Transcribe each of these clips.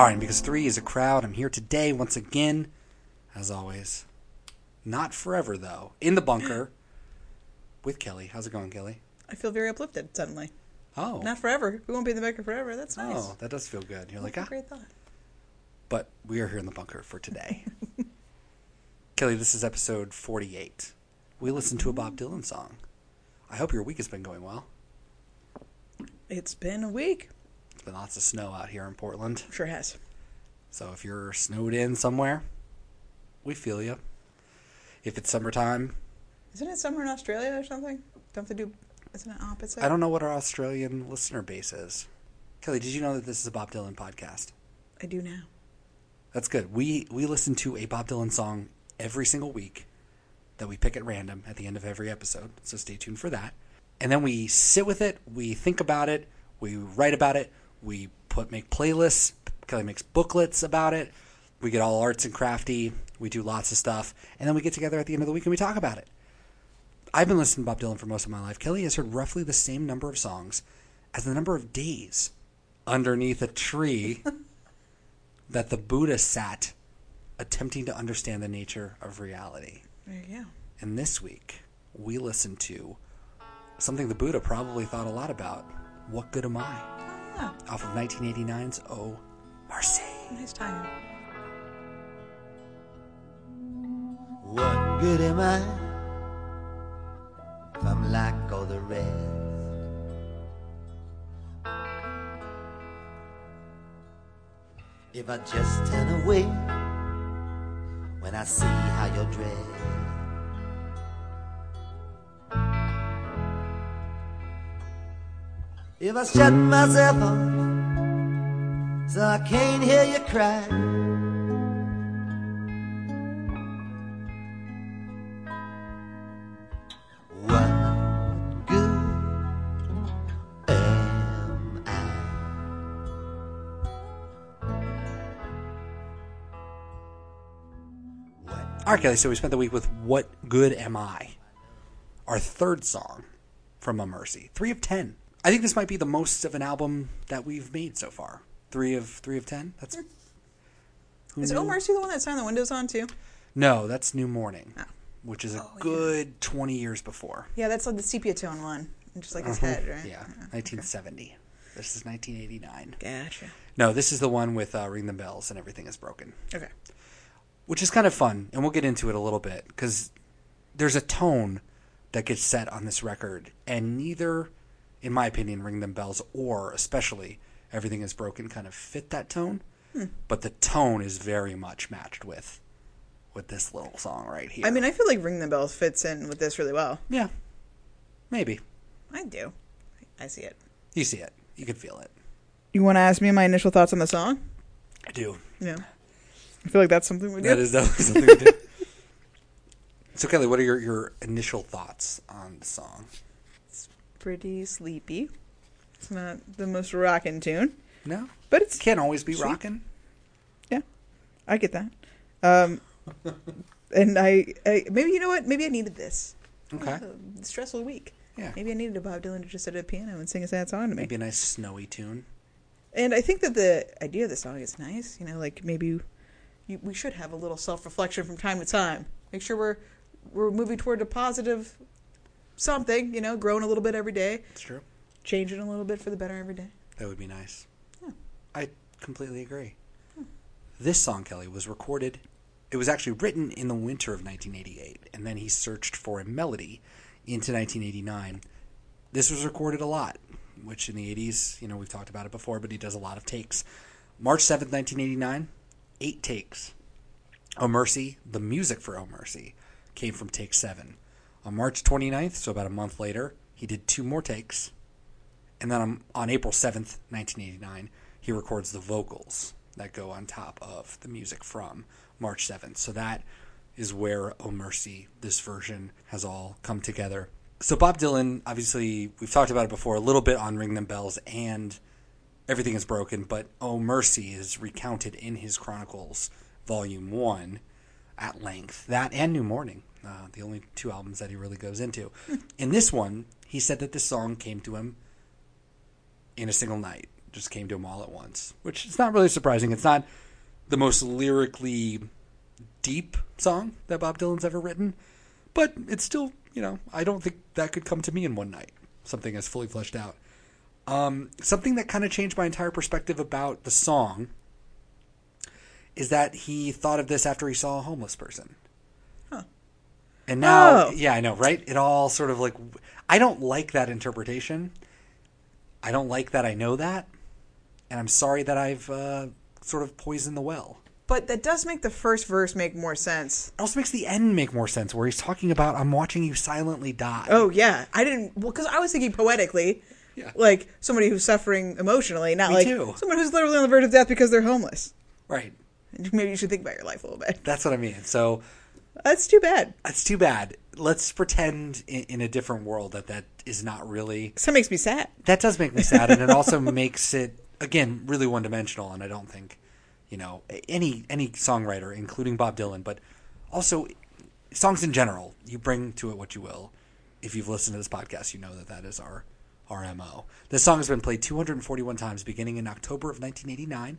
All right, because three is a crowd. I'm here today once again, as always. Not forever though. In the bunker with Kelly. How's it going, Kelly? I feel very uplifted suddenly. Oh, Not forever. We won't be in the bunker forever. That's nice. oh, that does feel good. You're like, What ah. a great thought. But we are here in the bunker for today. Kelly, this is episode 48. We listened to a Bob Dylan song. I hope your week has been going well. It's been a week. It's been lots of snow out here in Portland. Sure has. So if you're snowed in somewhere, we feel you. If it's summertime, Isn't it summer in Australia or something? Don't they do? Isn't it opposite? I don't know what our Australian listener base is. Kelly, did you know that this is a Bob Dylan podcast? I do now. That's good. We we listen to a Bob Dylan song every single week that we pick at random at the end of every episode. So stay tuned for that. And then we sit with it, we think about it, we write about it, we put make playlists. Kelly makes booklets about it. We get all arts and crafty. We do lots of stuff, and then we get together at the end of the week and we talk about it. I've been listening to Bob Dylan for most of my life. Kelly has heard roughly the same number of songs as the number of days underneath a tree that the Buddha sat attempting to understand the nature of reality. There you go. And this week, we listened to something the Buddha probably thought a lot about What Good Am I? Ah, off of 1989's Oh Mercy. nice timing. What good am I? If I'm like all the rest. If I just turn away when I see how you're dressed. If I shut myself off so I can't hear you cry. What good am I? All right, Kelly, so we spent the week with What Good Am I? Our third song from A Mercy. Three of ten. I think this might be the most of an album that we've made so far. Three of three of ten? That's who Is? Oh Mercy the one that signed the windows on too? No, that's New Morning, Oh. which is a Oh, yeah. good twenty years before. Yeah, that's like the sepia tone one, just like his head, right? Uh-huh. Yeah, nineteen seventy. This is nineteen eighty nine. Gotcha. No, this is the one with uh, Ring Them Bells and Everything is Broken. Okay. which is kind of fun, and we'll get into it a little bit because there's a tone that gets set on this record, and neither, in my opinion, "Ring Them Bells" or especially "Everything Is Broken" kind of fit that tone. Hmm. But the tone is very much matched with with this little song right here. I mean, I feel like Ring Them Bells fits in with this really well. yeah, maybe I do. I see it. you see it, you can feel it. You want to ask me my initial thoughts on the song? I do. Yeah. I feel like that's something we do. That is definitely something we do. So Kelly, what are your, your initial thoughts on the song? Pretty sleepy. It's not the most rocking tune, No, but it's can't always be Sweet. rocking. yeah. I get that. Um, and I, I maybe you know what? Maybe I needed this. Okay. Stressful week. Yeah. Maybe I needed a Bob Dylan to just sit at a piano and sing a sad song to me. Maybe a nice snowy tune. And I think that the idea of the song is nice. You know, like maybe you, we should have a little self reflection from time to time. Make sure we're we're moving toward a positive something. You know, growing a little bit every day, It's true. changing a little bit for the better every day. That would be nice. Yeah. I completely agree. Hmm. This song, Kelly, was recorded. It was actually written in the winter of 1988, and then he searched for a melody into 1989. This was recorded a lot, which in the 80s, you know, we've talked about it before, but he does a lot of takes. March 7th, 1989, eight takes. Oh Mercy, the music for Oh Mercy, came from take seven. On March 29th, so about a month later, he did two more takes. And then on, on April 7th, 1989, he records the vocals that go on top of the music from March 7th. So that is where Oh Mercy, this version, has all come together. So Bob Dylan, obviously, we've talked about it before a little bit on Ring Them Bells and Everything is Broken, but Oh Mercy is recounted in his Chronicles, Volume 1, at length. That and New Morning, uh, the only two albums that he really goes into. in this one, he said that this song came to him in a single night. just came to him all at once, which is not really surprising. It's not the most lyrically deep song that Bob Dylan's ever written, but it's still, you know, I don't think that could come to me in one night. Something as fully fleshed out. Um, something that kind of changed my entire perspective about the song is that he thought of this after he saw a homeless person. And now, Oh. yeah, I know, right? It all sort of like, I don't like that interpretation. I don't like that I know that. And I'm sorry that I've uh, sort of poisoned the well. But that does make the first verse make more sense. It also makes the end make more sense where he's talking about, I'm watching you silently die. Oh yeah, I didn't well because I was thinking poetically, Yeah. like somebody who's suffering emotionally, not Me like too. someone who's literally on the verge of death because they're homeless. Right. Maybe you should think about your life a little bit. That's what I mean. So That's too bad. that's too bad. Let's pretend in, in a different world that that is not really. So that makes me sad. That does make me sad, and it also makes it again really one dimensional. And I don't think, you know, any any songwriter, including Bob Dylan, but also songs in general, you bring to it what you will. If you've listened to this podcast, you know that that is our our mo. This song has been played 241 times, beginning in October of 1989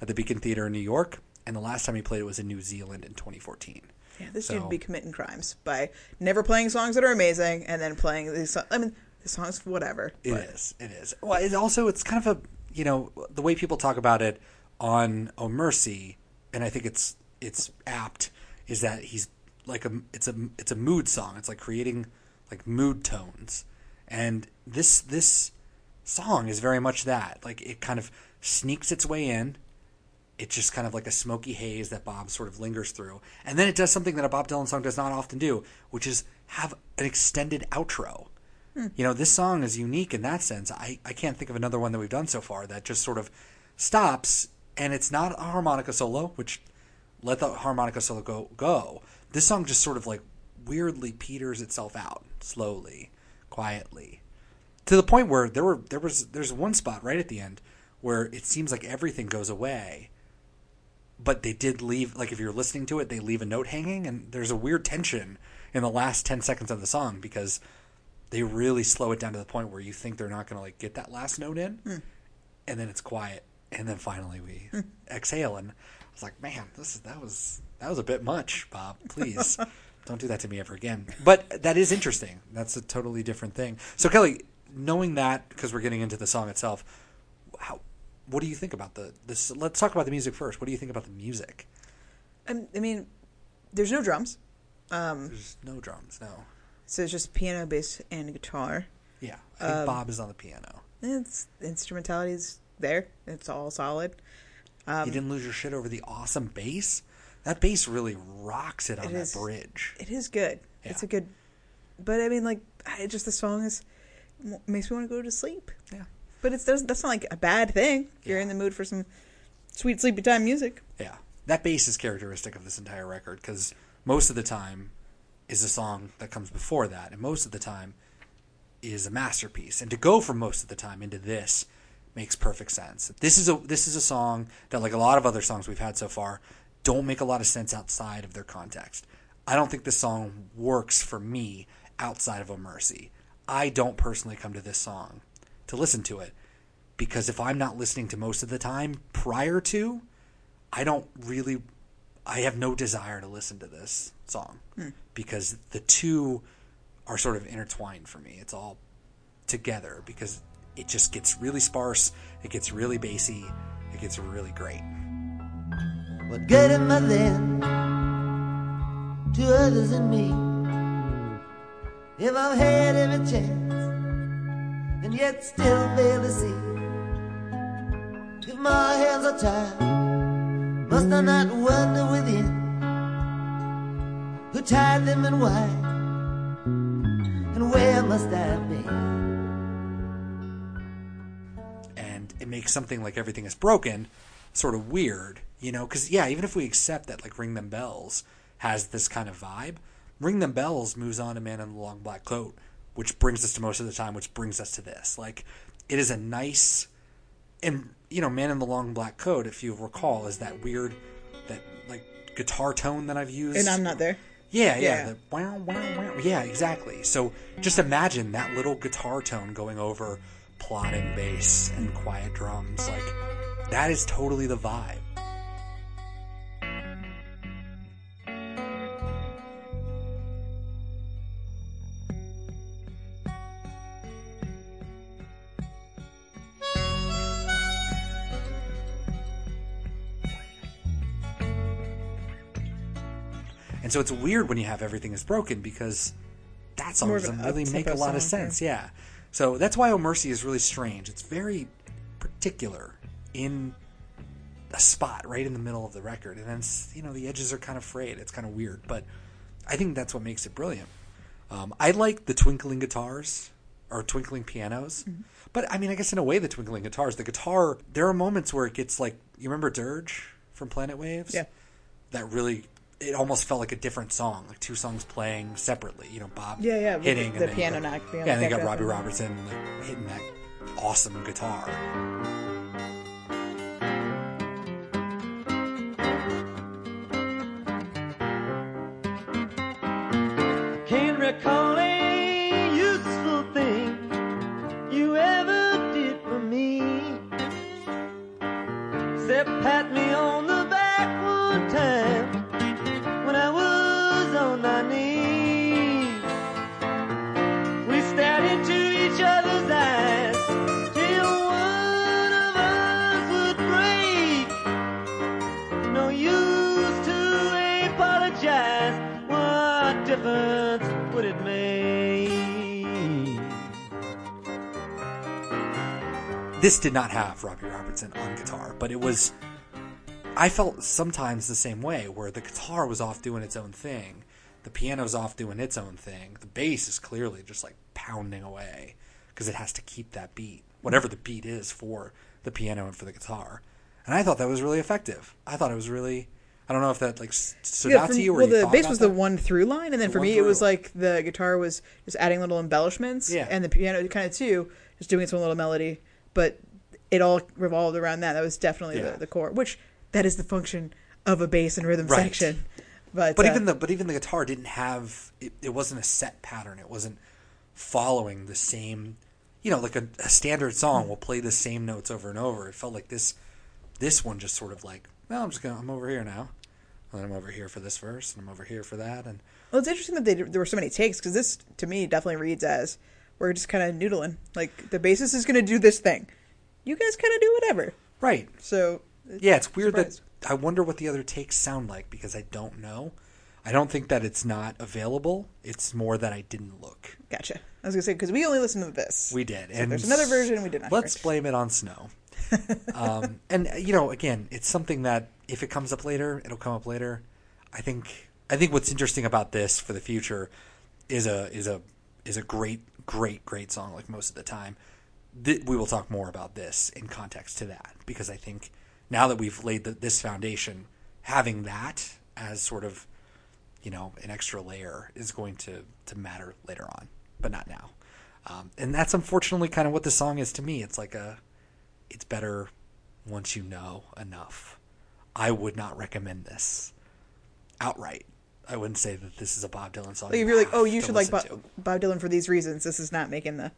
at the Beacon Theater in New York, and the last time he played it was in New Zealand in 2014. Yeah, this So- dude would be committing crimes by never playing songs that are amazing and then playing these. So- I mean, the songs, whatever. It but- is. It is. Well, it also it's kind of a you know the way people talk about it on Oh Mercy, and I think it's it's apt is that he's like a it's a it's a mood song. It's like creating like mood tones, and this this song is very much that. Like it kind of sneaks its way in. It's just kind of like a smoky haze that Bob sort of lingers through, and then it does something that a Bob Dylan song does not often do, which is have an extended outro. Hmm. You know, this song is unique in that sense. I, I can't think of another one that we've done so far that just sort of stops and it's not a harmonica solo, which let the harmonica solo go go. This song just sort of like weirdly peters itself out slowly, quietly. To the point where there were there was there's one spot right at the end where it seems like everything goes away. But they did leave like if you're listening to it, they leave a note hanging and there's a weird tension in the last 10 seconds of the song because they really slow it down to the point where you think they're not going to like get that last note in hmm. and then it's quiet. And then finally we hmm. exhale and i was like man this is that was that was a bit much bob. Please don't do that to me ever again. But that is interesting. That's a totally different thing. So kelly knowing that because we're getting into the song itself what do you think about the this let's talk about the music first what do you think about the music I I mean, there's no drums, um, there's no drums no so it's just piano, bass, and guitar. yeah i think um, bob is on the piano It's instrumentality's there. It's all solid. you didn't lose your shit over the awesome bass that bass really rocks it on It that is. bridge It is good. It's a good, but I mean, like, I just the song is makes me want to go to sleep. yeah But it's does that's not like a bad thing. If you're Yeah. in the mood for some sweet sleepy time music. Yeah, that bass is characteristic of this entire record because most of the time is a song that comes before that, and most of the time is a masterpiece. And to go from most of the time into this makes perfect sense. This is a this is a song that, like a lot of other songs we've had so far, don't make a lot of sense outside of their context. I don't think this song works for me outside of a Mercy." I don't personally come to this song to listen to it because if I'm not listening to most of the time prior to, I don't really I have no desire to listen to this song hmm. because the two are sort of intertwined for me. It's all together because it just gets really sparse, it gets really bassy, it gets really great. What good am I then to others and me? If I've had every chance and yet still to see. If my hands are tied, must I not wonder within who tied them and why? And where must I be? and it makes something like everything is broken sort of weird, you know? Because yeah, even if we accept that like Ring Them Bells has this kind of vibe, Ring Them Bells moves on to Man in the Long Black Coat, which brings us to most of the time, which brings us to this. Like, it is a nice, and you know, Man in the Long Black Coat, if you recall, is that weird, that like guitar tone that I've used. And I'm not there. Yeah, yeah. Yeah. The wow, wow, wow. Yeah, exactly. So just imagine that little guitar tone going over plodding bass and quiet drums. Like that is totally the vibe. And so it's weird when you have everything is broken because that song doesn't really make a lot of sense. Yeah. So that's why Oh Mercy is really strange. It's very particular in a spot right in the middle of the record, and then you know the edges are kind of frayed. It's kind of weird, but I think that's what makes it brilliant. Um, I like the twinkling guitars or twinkling pianos, Mm-hmm. but I mean, I guess in a way, the twinkling guitars, the guitar. There are moments where it gets like you remember Dirge from Planet Waves. Yeah. that really. It almost felt like a different song, like two songs playing separately. You know, Bob Yeah, yeah, hitting the and then you piano got- knock Yeah, and then you got Robbie Robertson like hitting that awesome guitar. Difference would it make? This did not have Robbie Robertson on guitar, but it was. I felt sometimes the same way, where the guitar was off doing its own thing, the piano's off doing its own thing, the bass is clearly just like pounding away because it has to keep that beat, whatever the beat is for the piano and for the guitar. And I thought that was really effective. I thought it was really. I don't know if that like stood Yeah, out for- to you well, the bass was that? the one through line, and then The for me, it was like the guitar was just adding little embellishments, Yeah. and the piano kind of too, just doing its own little melody. But it all revolved around that. That was definitely Yeah. the, the core, which that is the function of a bass and rhythm Right. section. But But uh, even the but even the guitar didn't have it, it wasn't a set pattern. It wasn't following the same you know, like a, a standard song will play the same notes over and over. It felt like this this one just sort of like, well, I'm just gonna I'm over here now. And I'm over here for this verse and I'm over here for that and well, it's interesting that they, there were so many takes because this to me definitely reads as we're just kind of noodling. Like the bassist is going to do this thing, you guys kind of do whatever. Right. So Yeah, it's weird Surprised. that I wonder what the other takes sound like because I don't know. I don't think that it's not available. It's more that I didn't look. gotcha. I was gonna say because we only listened to this. We did. So and there's another version we did not. Let's hear. blame it on snow. um, and you know, again, it's something that if it comes up later, it'll come up later. I think. I think what's interesting about this for the future is a is a is a great great great song. Like most of the time, Th- we will talk more about this in context to that because I think now that we've laid the, this foundation, having that as sort of you know an extra layer is going to to matter later on, but not now. Um, and that's unfortunately kind of what the song is to me. It's like a, it's better once you know enough. I would not recommend this outright. I wouldn't say that this is a Bob Dylan song. Like if you're like, oh, you should like Bob. Bob Dylan for these reasons. This is not making the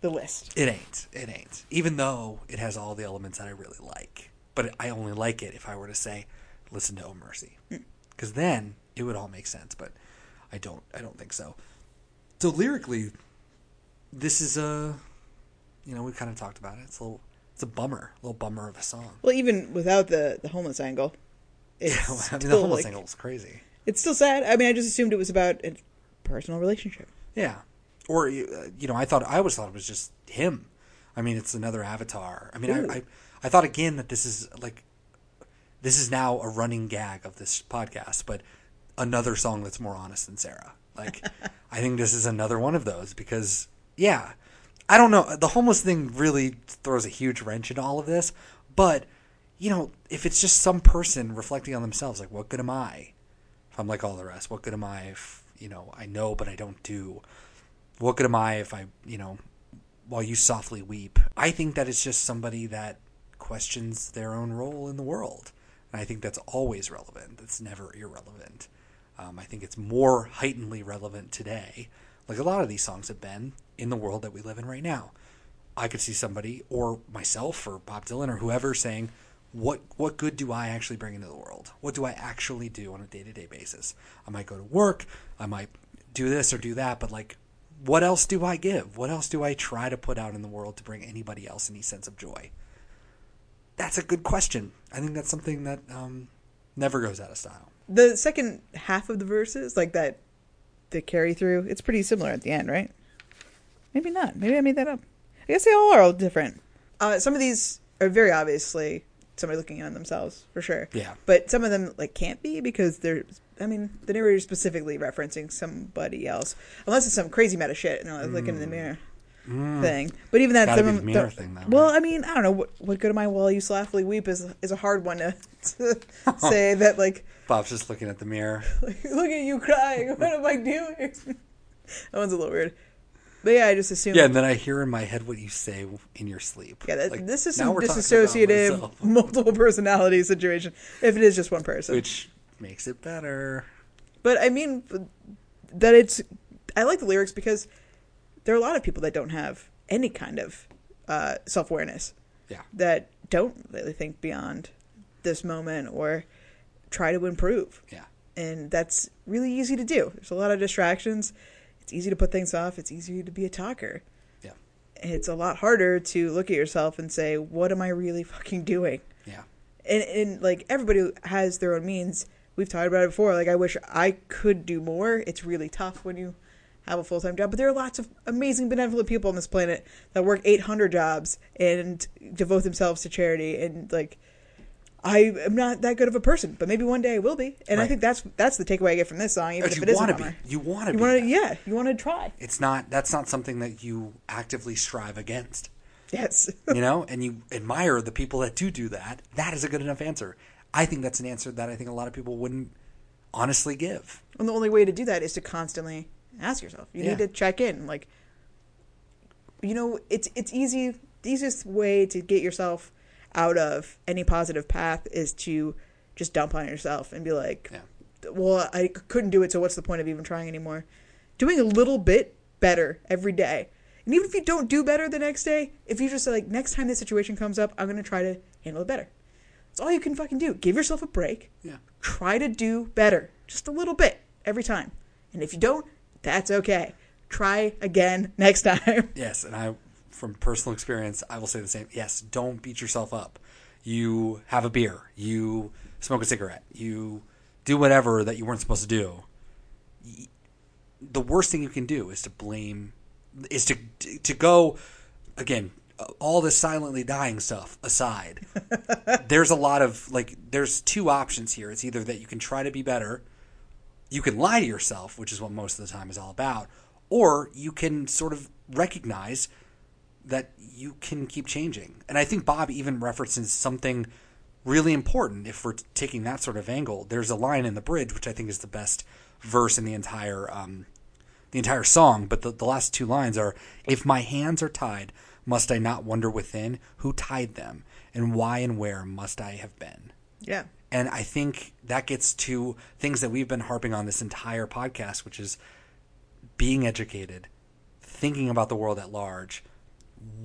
the list. It ain't. It ain't. Even though it has all the elements that I really like, but I only like it if I were to say, listen to Oh Mercy, hmm. because then it would all make sense. But I don't. I don't think so. So lyrically, this is a, you know, we've kind of talked about it. It's a little. It's a bummer. A little bummer of a song. Well, even without the the homeless angle, it's I mean, the still, homeless like- angle is crazy. It's still sad. I mean, I just assumed it was about a personal relationship. Yeah. Or uh, you know, I thought I always thought it was just him. I mean, it's another avatar. I mean, I, I I thought again that this is like this is now a running gag of this podcast, but another song that's more honest than Sarah. Like I think this is another one of those because yeah, I don't know, the homeless thing really throws a huge wrench into all of this, but you know, if it's just some person reflecting on themselves like what good am I? If I'm like all the rest, what good am I if, you know, I know but I don't do? What good am I if I, you know, while you softly weep? I think that it's just somebody that questions their own role in the world. And I think that's always relevant. That's never irrelevant. Um, I think it's more heightenedly relevant today, like a lot of these songs have been in the world that we live in right now. I could see somebody or myself or Bob Dylan or whoever saying, "What what good do I actually bring into the world? What do I actually do on a day to day basis? I might go to work, I might do this or do that, but like, what else do I give? What else do I try to put out in the world to bring anybody else any sense of joy?" That's a good question. I think that's something that um, never goes out of style. The second half of the verses, like that, the carry through, it's pretty similar at the end, right? Maybe not. Maybe I made that up. I guess they all are all different. Uh, some of these are very obviously somebody looking in on themselves for sure. Yeah. But some of them like can't be because they're. I mean, the narrator is specifically referencing somebody else, unless it's some crazy meta shit and they're like, looking in the mirror thing. But even that, some be of the mirror thing, though, Well, right? I mean, I don't know what, what good am I while you slothfully weep is is a hard one to, to say that like Bob's just looking at the mirror. like, look at you crying. What am I doing? that one's a little weird. But yeah, I just assume. Yeah, and then I hear in my head what you say in your sleep. Yeah, that, Like, this is now some we're talking about disassociative, myself, multiple personality situation. If it is just one person, which makes it better. but I mean that it's. I like the lyrics because there are a lot of people that don't have any kind of uh, self awareness. Yeah. That don't really think beyond this moment or try to improve. Yeah. and that's really easy to do. There's a lot of distractions. It's easy to put things off. It's easy to be a talker. Yeah. It's a lot harder to look at yourself and say, "What am I really fucking doing?" Yeah. And and like everybody has their own means. We've talked about it before. Like I wish I could do more. It's really tough when you have a full time job. But there are lots of amazing benevolent people on this planet that work 800 jobs and devote themselves to charity and like I am not that good of a person, but maybe one day I will be. And I Right. think that's that's the takeaway I get from this song, even But if you it is want to be. You want to You be. want to, that. yeah, you want to try. It's not. That's not something that you actively strive against. Yes, You know, and you admire the people that do do that. That is a good enough answer. I think that's an answer that I think a lot of people wouldn't honestly give. and the only way to do that is to constantly ask yourself. You Yeah. need to check in, like, you know, it's it's easy. The easiest way to get yourself out of any positive path is to just dump on yourself and be like, Yeah. well, I couldn't do it, so what's the point of even trying anymore? Doing a little bit better every day. And even if you don't do better the next day, if you just say, like, next time this situation comes up, I'm going to try to handle it better. That's all you can fucking do. Give yourself a break. Yeah. Try to do better. Just a little bit every time. And if you don't, that's okay. Try again next time. Yes, and I, from personal experience, I will say the same. Yes, don't beat yourself up. You have a beer, you smoke a cigarette, you do whatever that you weren't supposed to do. The worst thing you can do is to blame, is to to go again. All this silently dying stuff aside, there's a lot of like. There's two options here. It's either that you can try to be better, you can lie to yourself, which is what most of the time is all about, or you can sort of recognize that you can keep changing. And I think Bob even references something really important if we're taking that sort of angle. There's a line in the bridge which I think is the best verse in the entire um, the entire song, but the, the last two lines are if my hands are tied, must I not wonder within who tied them and why and where must I have been? Yeah. And I think that gets to things that we've been harping on this entire podcast, which is being educated, thinking about the world at large.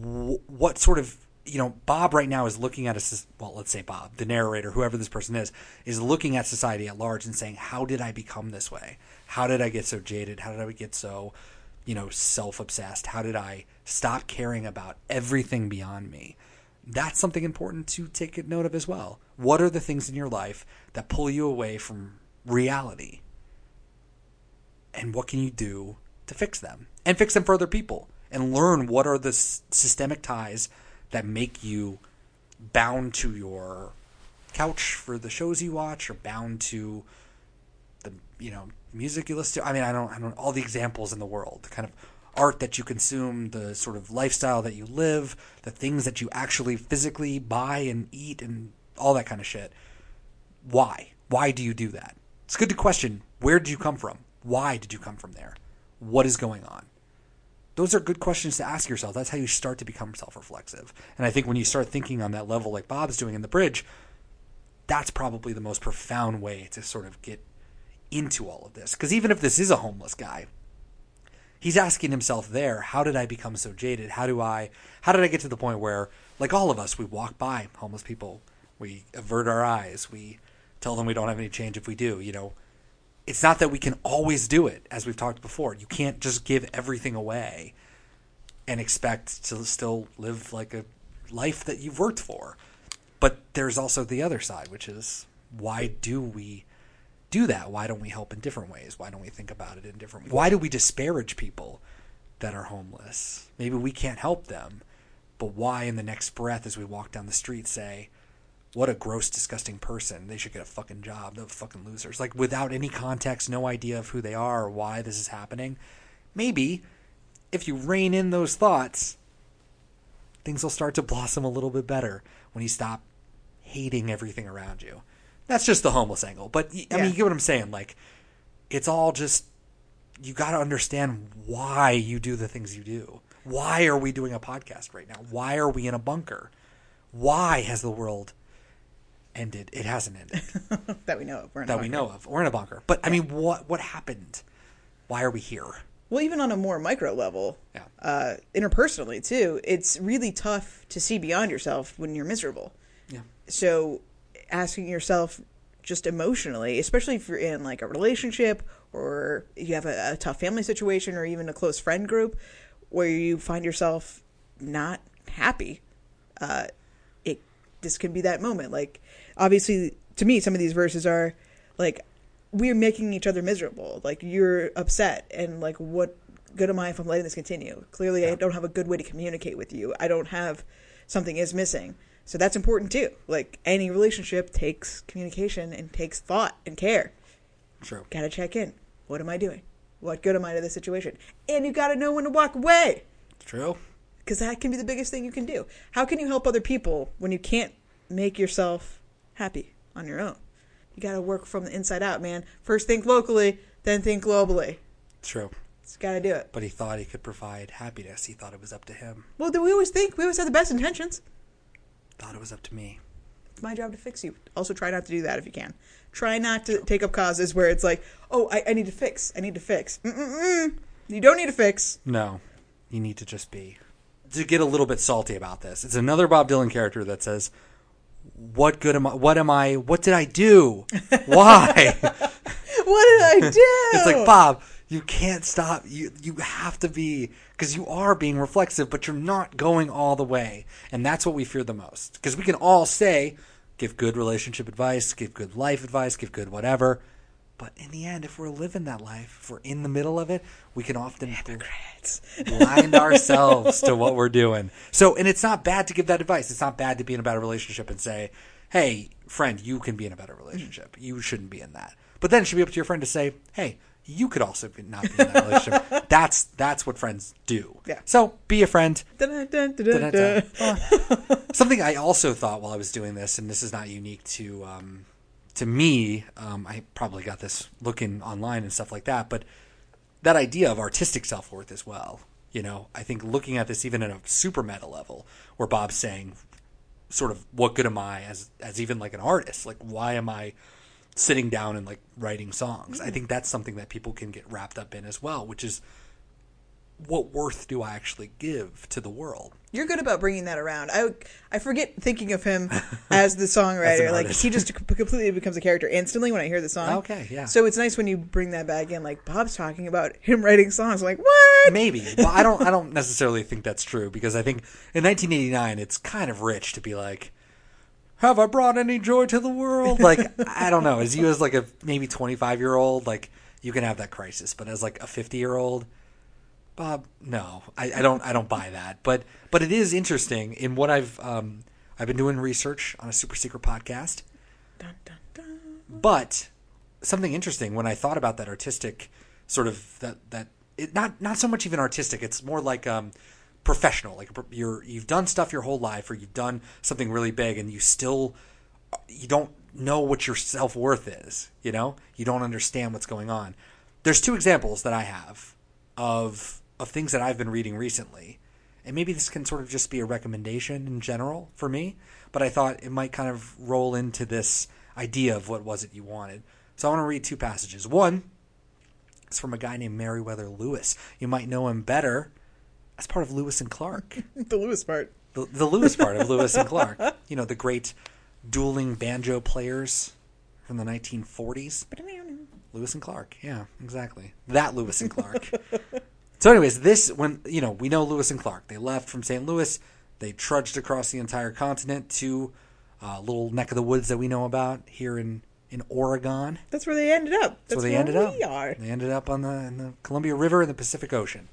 Wh- What sort of, you know, Bob right now is looking at us, well, let's say Bob, the narrator, whoever this person is, is looking at society at large and saying, how did I become this way? How did I get so jaded? How did I get so, you know, self obsessed? How did I stop caring about everything beyond me? that's something important to take note of as well. What are the things in your life that pull you away from reality? And what can you do to fix them? And fix them for other people. And learn what are the s- systemic ties that make you bound to your couch for the shows you watch or bound to the you know music you listen to. I mean, I don't, I don't all the examples in the world, the kind of art that you consume, the sort of lifestyle that you live, the things that you actually physically buy and eat, and all that kind of shit. Why? Why do you do that? It's good to question where did you come from? Why did you come from there? What is going on? Those are good questions to ask yourself. That's how you start to become self reflexive. And I think when you start thinking on that level, like Bob's doing in the bridge, that's probably the most profound way to sort of get into all of this. Because even if this is a homeless guy, he's asking himself there, how did I become so jaded? How do I how did I get to the point where like all of us, we walk by homeless people, we avert our eyes, we tell them we don't have any change if we do, you know. It's not that we can always do it, as we've talked before. You can't just give everything away and expect to still live like a life that you've worked for. But there's also the other side, which is why do we do that? Why don't we help in different ways? Why don't we think about it in different ways? Why do we disparage people that are homeless? Maybe we can't help them, but why in the next breath as we walk down the street say, what a gross, disgusting person. They should get a fucking job. They're fucking losers. Like without any context, no idea of who they are or why this is happening. Maybe if you rein in those thoughts, things will start to blossom a little bit better when you stop hating everything around you. That's just the homeless angle. But I Yeah. mean, you get what I'm saying? Like, it's all just you got to understand why you do the things you do. Why are we doing a podcast right now? Why are we in a bunker? Why has the world ended? It hasn't ended that we know of. We're in a that we know of. We're in a bunker. But I mean, what what happened? Why are we here? Well, even on a more micro level, Yeah. uh, interpersonally too, it's really tough to see beyond yourself when you're miserable. Yeah. So, asking yourself just emotionally, especially if you're in like a relationship or you have a, a tough family situation or even a close friend group where you find yourself not happy, uh, it this can be that moment. Like, obviously, to me, some of these verses are like we're making each other miserable. Like you're upset, and like what good am I if I'm letting this continue? Clearly, I don't have a good way to communicate with you. I don't have something is missing. So that's important too. Like any relationship takes communication and takes thought and care. True. Gotta check in. What am I doing? What good am I to this situation? And you gotta know when to walk away True. because that can be the biggest thing you can do. How can you help other people when you can't make yourself happy on your own? You got to work from the inside out, man. First think locally, then think globally. True. Just got to do it. But he thought he could provide happiness. He thought it was up to him. Well, we always think we always have the best intentions. Thought it was up to me. It's my job to fix you. Also, try not to do that if you can. Try not to take up causes where it's like, oh, I, I need to fix. I need to fix. Mm-mm-mm. You don't need to fix. No, you need to just be. To get a little bit salty about this, it's another Bob Dylan character that says, "What good am I? What am I? What did I do? Why?" What did I do? it's like Bob, you can't stop. You you have to be because you are being reflexive, but you're not going all the way, and that's what we fear the most. Because we can all say, give good relationship advice, give good life advice, give good whatever. But in the end, if we're living that life, if we're in the middle of it, we can often blind ourselves to what we're doing. So, and it's not bad to give that advice. It's not bad to be in a better relationship and say, "Hey, friend, you can be in a better relationship. You shouldn't be in that." But then it should be up to your friend to say, "Hey, you could also be, not be in that relationship." that's that's what friends do. Yeah. So, be a friend. Dun, dun, dun, dun, dun. Something I also thought while I was doing this, and this is not unique to um, to me. Um, I probably got this looking online and stuff like that, but that idea of artistic self worth as well. You know, I think looking at this even at a super meta level, where Bob's saying, sort of, what good am I as as even like an artist? Like, why am I sitting down and like writing songs? I think that's something that people can get wrapped up in as well, which is what worth do I actually give to the world? You're good about bringing that around. I I forget thinking of him as the songwriter. like he just completely becomes a character instantly when I hear the song. Okay, yeah. So it's nice when you bring that back in. Like Bob's talking about him writing songs. I'm like what? Maybe. Well, I don't. I don't necessarily think that's true because I think in 1989 it's kind of rich to be like, "Have I brought any joy to the world?" Like I don't know. As you as like a maybe 25 year old, like you can have that crisis, but as like a 50 year old, Bob, no, I, I don't. I don't buy that. But but it is interesting in what I've um I've been doing research on a super secret podcast. Dun, dun, dun. But something interesting when I thought about that artistic sort of that that it not not so much even artistic. It's more like um, professional. Like you're you've done stuff your whole life, or you've done something really big, and you still you don't know what your self worth is. You know, you don't understand what's going on. There's two examples that I have of of things that I've been reading recently, and maybe this can sort of just be a recommendation in general for me. But I thought it might kind of roll into this idea of what was it you wanted. So I want to read two passages. One is from a guy named Meriwether Lewis. You might know him better as part of Lewis and Clark, the Lewis part. the, the Lewis part of Lewis and Clark. You know, the great dueling banjo players from the 1940s. Lewis and Clark. Yeah, exactly. That Lewis and Clark. so, anyways, this when you know we know Lewis and Clark. They left from St. Louis. They trudged across the entire continent to a little neck of the woods that we know about here in in Oregon. That's where they ended up. That's, where they ended up. are. They ended up on the in the Columbia River in the Pacific Ocean,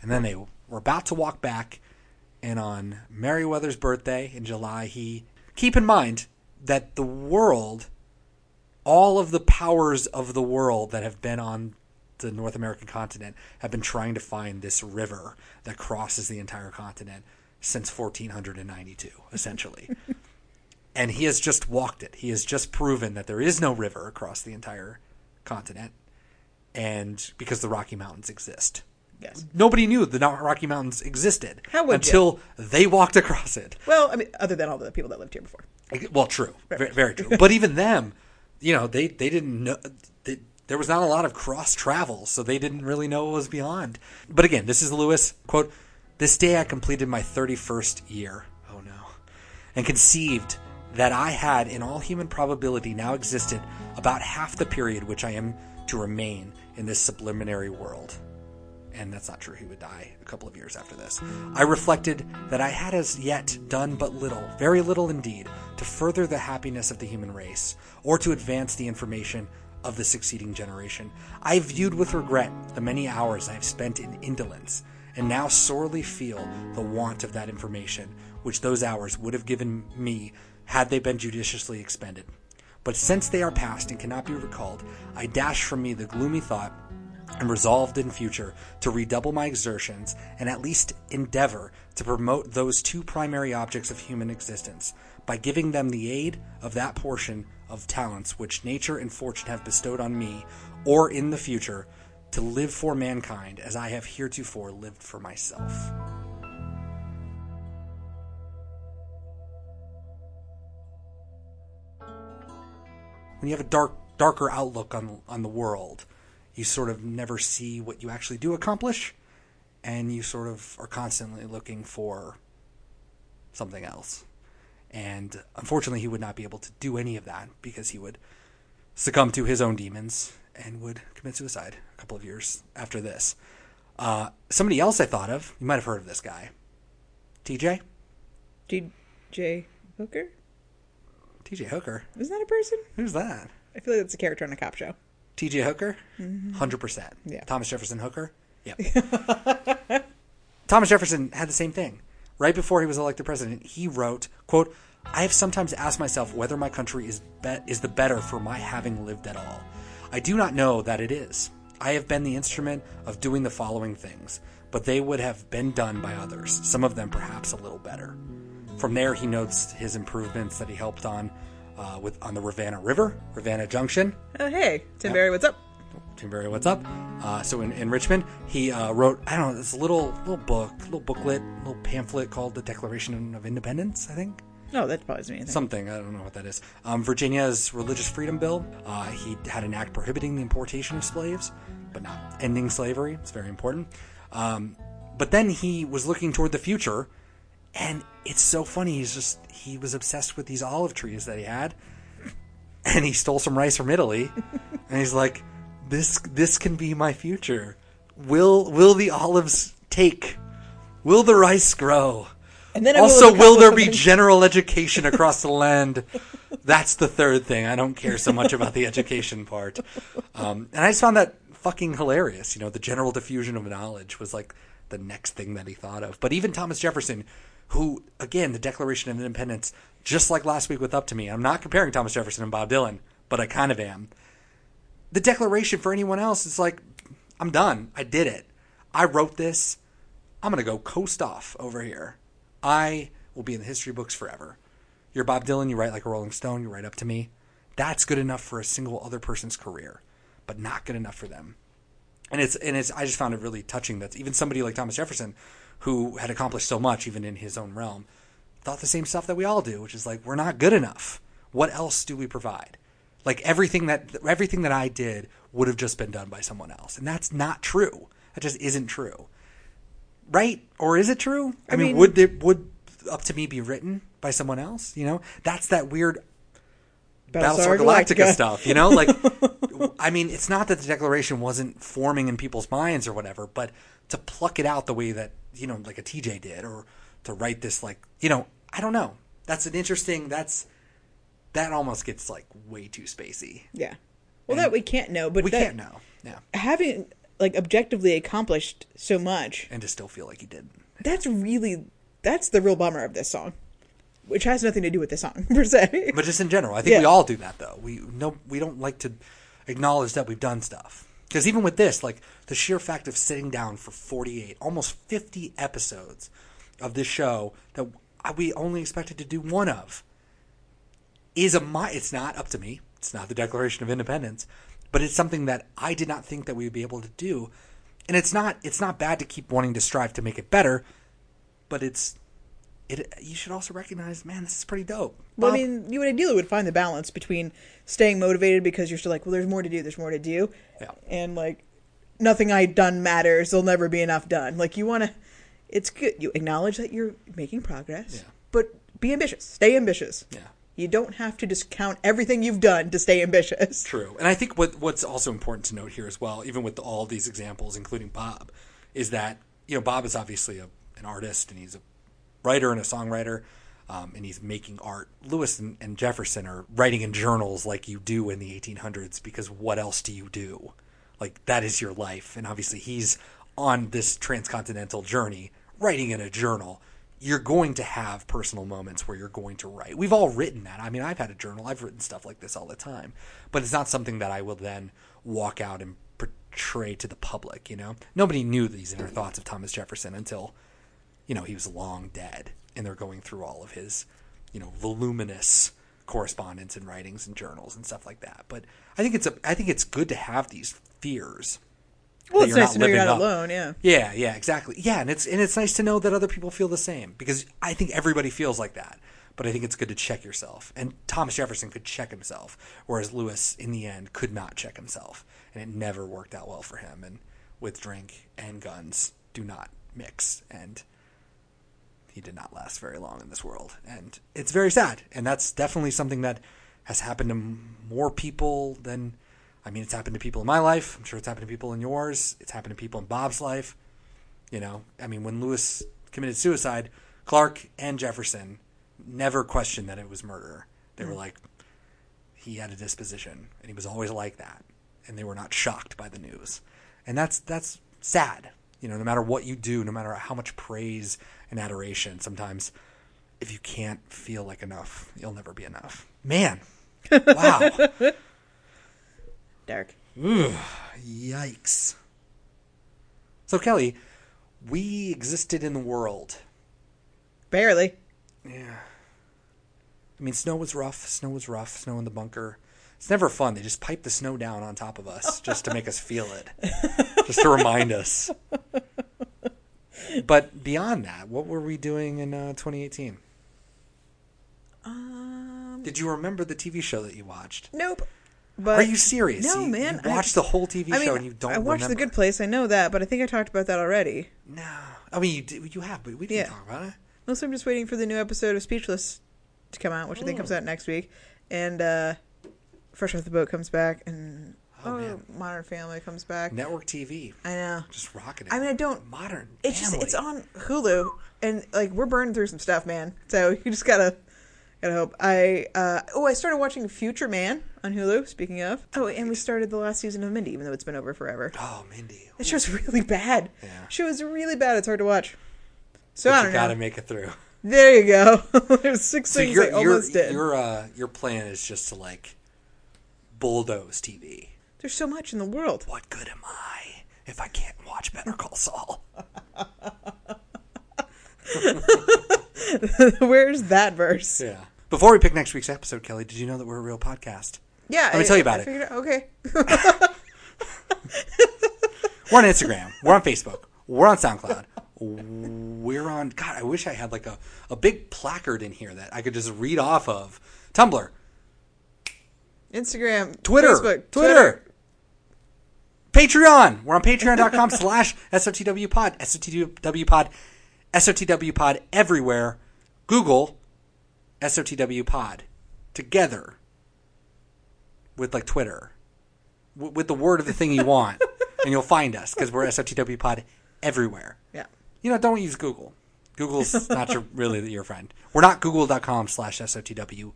and then they were about to walk back. And on Meriwether's birthday in July, he keep in mind that the world, all of the powers of the world that have been on the North American continent, have been trying to find this river that crosses the entire continent since 1492, essentially. and he has just walked it. He has just proven that there is no river across the entire continent, and because the Rocky Mountains exist. Yes. Nobody knew the Rocky Mountains existed How would you? until they walked across it. Well, I mean, other than all the people that lived here before. Well, true, very, very true. But even them, you know, they they didn't know. They, there was not a lot of cross travel, so they didn't really know what was beyond. But again, this is Lewis quote: "This day I completed my thirty-first year. Oh no, and conceived that I had, in all human probability, now existed about half the period which I am to remain in this sublunary world." and that's not true. He would die a couple of years after this. I reflected that I had as yet done but little, very little indeed, to further the happiness of the human race, or to advance the information of the succeeding generation. I viewed with regret the many hours I have spent in indolence, and now sorely feel the want of that information which those hours would have given me had they been judiciously expended. But since they are past and cannot be recalled, I dash from me the gloomy thought and resolved in future to redouble my exertions and at least endeavor to promote those two primary objects of human existence by giving them the aid of that portion of talents which nature and fortune have bestowed on me, or in the future to live for mankind as I have heretofore lived for myself. When you have a dark, darker outlook on on the world, you sort of never see what you actually do accomplish, and you sort of are constantly looking for something else. And unfortunately, he would not be able to do any of that because he would succumb to his own demons and would commit suicide a couple of years after this. Uh, somebody else I thought of, you might have heard of this guy. TJ? TJ Hooker? TJ Hooker. Isn't that a person? Who's that? I feel like it's a character on a cop show. TJ Hooker? 100%. percent Yeah. Thomas Jefferson Hooker? Yep. Thomas Jefferson had the same thing. Right before he was elected president, he wrote, quote, I have sometimes asked myself whether my country is be- is the better for my having lived at all. I do not know that it is. I have been the instrument of doing the following things, but they would have been done by others, some of them perhaps a little better. From there, he notes his improvements that he helped on uh, with on the Rivanna River, Rivanna Junction, Oh, hey. Tim Barry, what's up? Tim Barry, what's up? Uh, so in, in Richmond, he uh, wrote I don't know this little little book, little booklet, little pamphlet called the Declaration of Independence. I think Oh, that probably me anything. something I don't know what that is. Um, Virginia's Religious Freedom Bill. Uh, he had an act prohibiting the importation of slaves, but not ending slavery. It's very important. Um, but then he was looking toward the future, and it's so funny. He's just he was obsessed with these olive trees that he had, and he stole some rice from Italy, and he's like, "This this can be my future. Will will the olives take? Will the rice grow?" And then Also, will there be general education across the land? That's the third thing. I don't care so much about the education part. Um, and I just found that fucking hilarious. You know, the general diffusion of knowledge was like the next thing that he thought of. But even Thomas Jefferson, who, again, the Declaration of Independence, just like last week with Up to Me, I'm not comparing Thomas Jefferson and Bob Dylan, but I kind of am. The Declaration for anyone else is like, I'm done. I did it. I wrote this. I'm going to go coast off over here. I will be in the history books forever. You're Bob Dylan, you write like a Rolling Stone, you write up to me. That's good enough for a single other person's career, but not good enough for them. And it's and it's I just found it really touching that even somebody like Thomas Jefferson, who had accomplished so much even in his own realm, thought the same stuff that we all do, which is like we're not good enough. What else do we provide? Like everything that everything that I did would have just been done by someone else, and that's not true. That just isn't true, right? Or is it true? I, mean, mean- would it would up to me be written by someone else? You know, that's that weird Battlestar Galactica stuff, you know? Like, I mean, it's not that the Declaration wasn't forming in people's minds or whatever, but to pluck it out the way that, you know, like a TJ did, or to write this, like, you know, I don't know. That's an interesting, that's, that almost gets, like, way too spacey. Yeah. Well, that we can't know, but We that, can't know. Yeah. having like objectively accomplished so much. And to still feel like he did. That's really that's the real bummer of this song, which has nothing to do with the song per se. But just in general, I think Yeah. we all do that though. We no, we don't like to acknowledge that we've done stuff. Because even with this, like the sheer fact of sitting down for forty-eight, almost fifty episodes of this show that we only expected to do one of, is a my It's not up to me. It's not the Declaration of Independence, but it's something that I did not think that we would be able to do. And it's not. It's not bad to keep wanting to strive to make it better, but it's. It, you should also recognize, man, this is pretty dope. Well, I mean, you would ideally would find the balance between staying motivated because you're still like, well, there's more to do, there's more to do, Yeah. and like, nothing I done matters. There'll never be enough done. Like, you want to, it's good. You acknowledge that you're making progress, Yeah. but be ambitious. Stay ambitious. Yeah. You don't have to discount everything you've done to stay ambitious. True, and I think what what's also important to note here as well, even with all these examples, including Bob, is that you know Bob is obviously a, an artist and he's a writer and a songwriter, um, and he's making art. Lewis and, and Jefferson are writing in journals like you do in the 1800s because what else do you do? Like that is your life, and obviously he's on this transcontinental journey writing in a journal. You're going to have personal moments where you're going to write. We've all written that. I mean, I've had a journal. I've written stuff like this all the time, but it's not something that I will then walk out and portray to the public. You know, nobody knew these inner thoughts of Thomas Jefferson until you know, he was long dead, and they're going through all of his, you know, voluminous correspondence and writings and journals and stuff like that. But I think it's a, I think it's good to have these fears. Well, it's you're nice to know you're not up. alone. Yeah. Yeah, yeah, exactly. Yeah, and it's and it's nice to know that other people feel the same because I think everybody feels like that. But I think it's good to check yourself. And Thomas Jefferson could check himself, whereas Lewis, in the end, could not check himself, and it never worked out well for him. And with drink and guns, do not mix. And he did not last very long in this world, and it's very sad. And that's definitely something that has happened to more people than. I mean, it's happened to people in my life. I'm sure it's happened to people in yours. It's happened to people in Bob's life. You know, I mean, when Lewis committed suicide, Clark and Jefferson never questioned that it was murder. They were mm. like, he had a disposition, and he was always like that, and they were not shocked by the news, and that's that's sad. You know, no matter what you do, no matter how much praise and adoration, sometimes if you can't feel like enough, you'll never be enough. Man, wow, Dark. yikes. So Kelly, we existed in the world. Barely. Yeah. I mean, snow was rough. Snow was rough. Snow in the bunker. It's never fun. They just pipe the snow down on top of us just to make us feel it, just to remind us. But beyond that, what were we doing in uh, 2018? Um. Did you remember the TV show that you watched? Nope. But Are you serious? No, You- man. You I- watched the whole TV I mean, show and you don't. I watched The. Good Place. I know that, but I think I talked about that already. No, I mean you did, you have, but we didn't Yeah. talk about it. Mostly, I'm just waiting for the new episode of Speechless to come out, which I think comes out next week. And uh, Fresh Off the Boat comes back, and Oh, oh. Modern Family comes back. Network TV, I know. just rocking it. I mean, I don't. modern. It's just it's on Hulu, and like we're burning through some stuff, man. So you just gotta gotta hope. I uh, oh, I started watching Future Man on Hulu. Speaking of, oh, and we started the last season of Mindy, even though it's been over forever. Oh, Mindy. That show's really bad. Yeah. Show is really bad. It's hard to watch. So But I don't know gotta make it through. There you go. There's six So things your I your almost did. your uh your plan is just to like bulldoze TV. There's so much in the world. What good am I if I can't watch Better Call Saul? Where's that verse? Yeah. Before we pick next week's episode, Kelly, did you know that we're a real podcast? Yeah, Let me I- tell you about I it. okay. We're on Instagram. We're on Facebook. We're on SoundCloud. We're on. God, I wish I had like a, a big placard in here that I could just read off of. Tumblr. Instagram, Twitter, Facebook, Twitter, Patreon. We're on patreon.com slash SOTW pod, SOTW pod, SOTW pod everywhere. Google SOTW pod together with like Twitter, w- with the word of the thing you want, and you'll find us because we're SOTW pod everywhere. Yeah. You know, don't use Google. Google's not your, really your friend. We're not google.com slash SOTW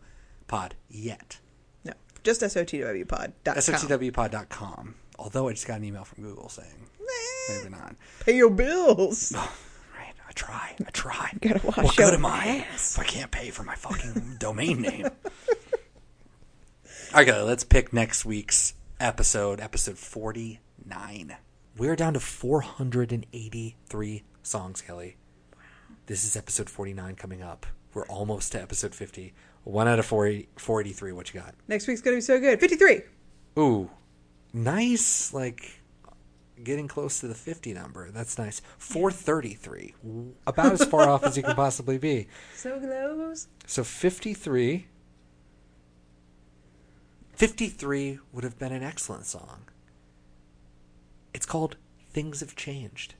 pod yet. No, just SOTWpod.com. SOTWpod.com. Although I just got an email from Google saying, maybe not. Pay your bills. I try. I try. gotta wash what good am I ass. if I can't pay for my fucking domain name? Okay, let's pick next week's episode, episode 49. We're down to 483 songs, Kelly. Wow. This is episode 49 coming up. We're almost to episode 50. One out of 40, 483. What you got? Next week's gonna be so good. Fifty-three. Ooh, nice. Like getting close to the 50 number. That's nice. 433. About as far off as you can possibly be. So close. So 53. 53 would have been an excellent song. It's called Things Have Changed.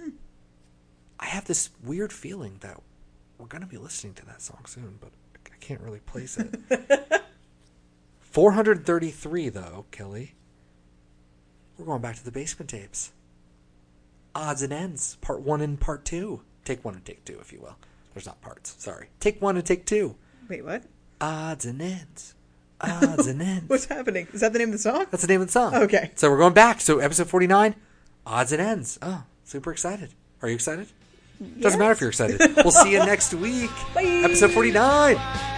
Hmm. I have this weird feeling that we're going to be listening to that song soon, but I can't really place it. 433, though, Kelly. We're going back to the basement tapes. Odds and ends, part one and part two. Take one and take two, if you will. There's not parts. Sorry. Take one and take two. Wait, what? Odds and ends. Odds and ends. What's happening? Is that the name of the song? That's the name of the song. Okay. So we're going back. So episode 49, odds and ends. Oh, super excited. Are you excited? Doesn't matter if you're excited. we'll see you next week. Bye. Episode 49.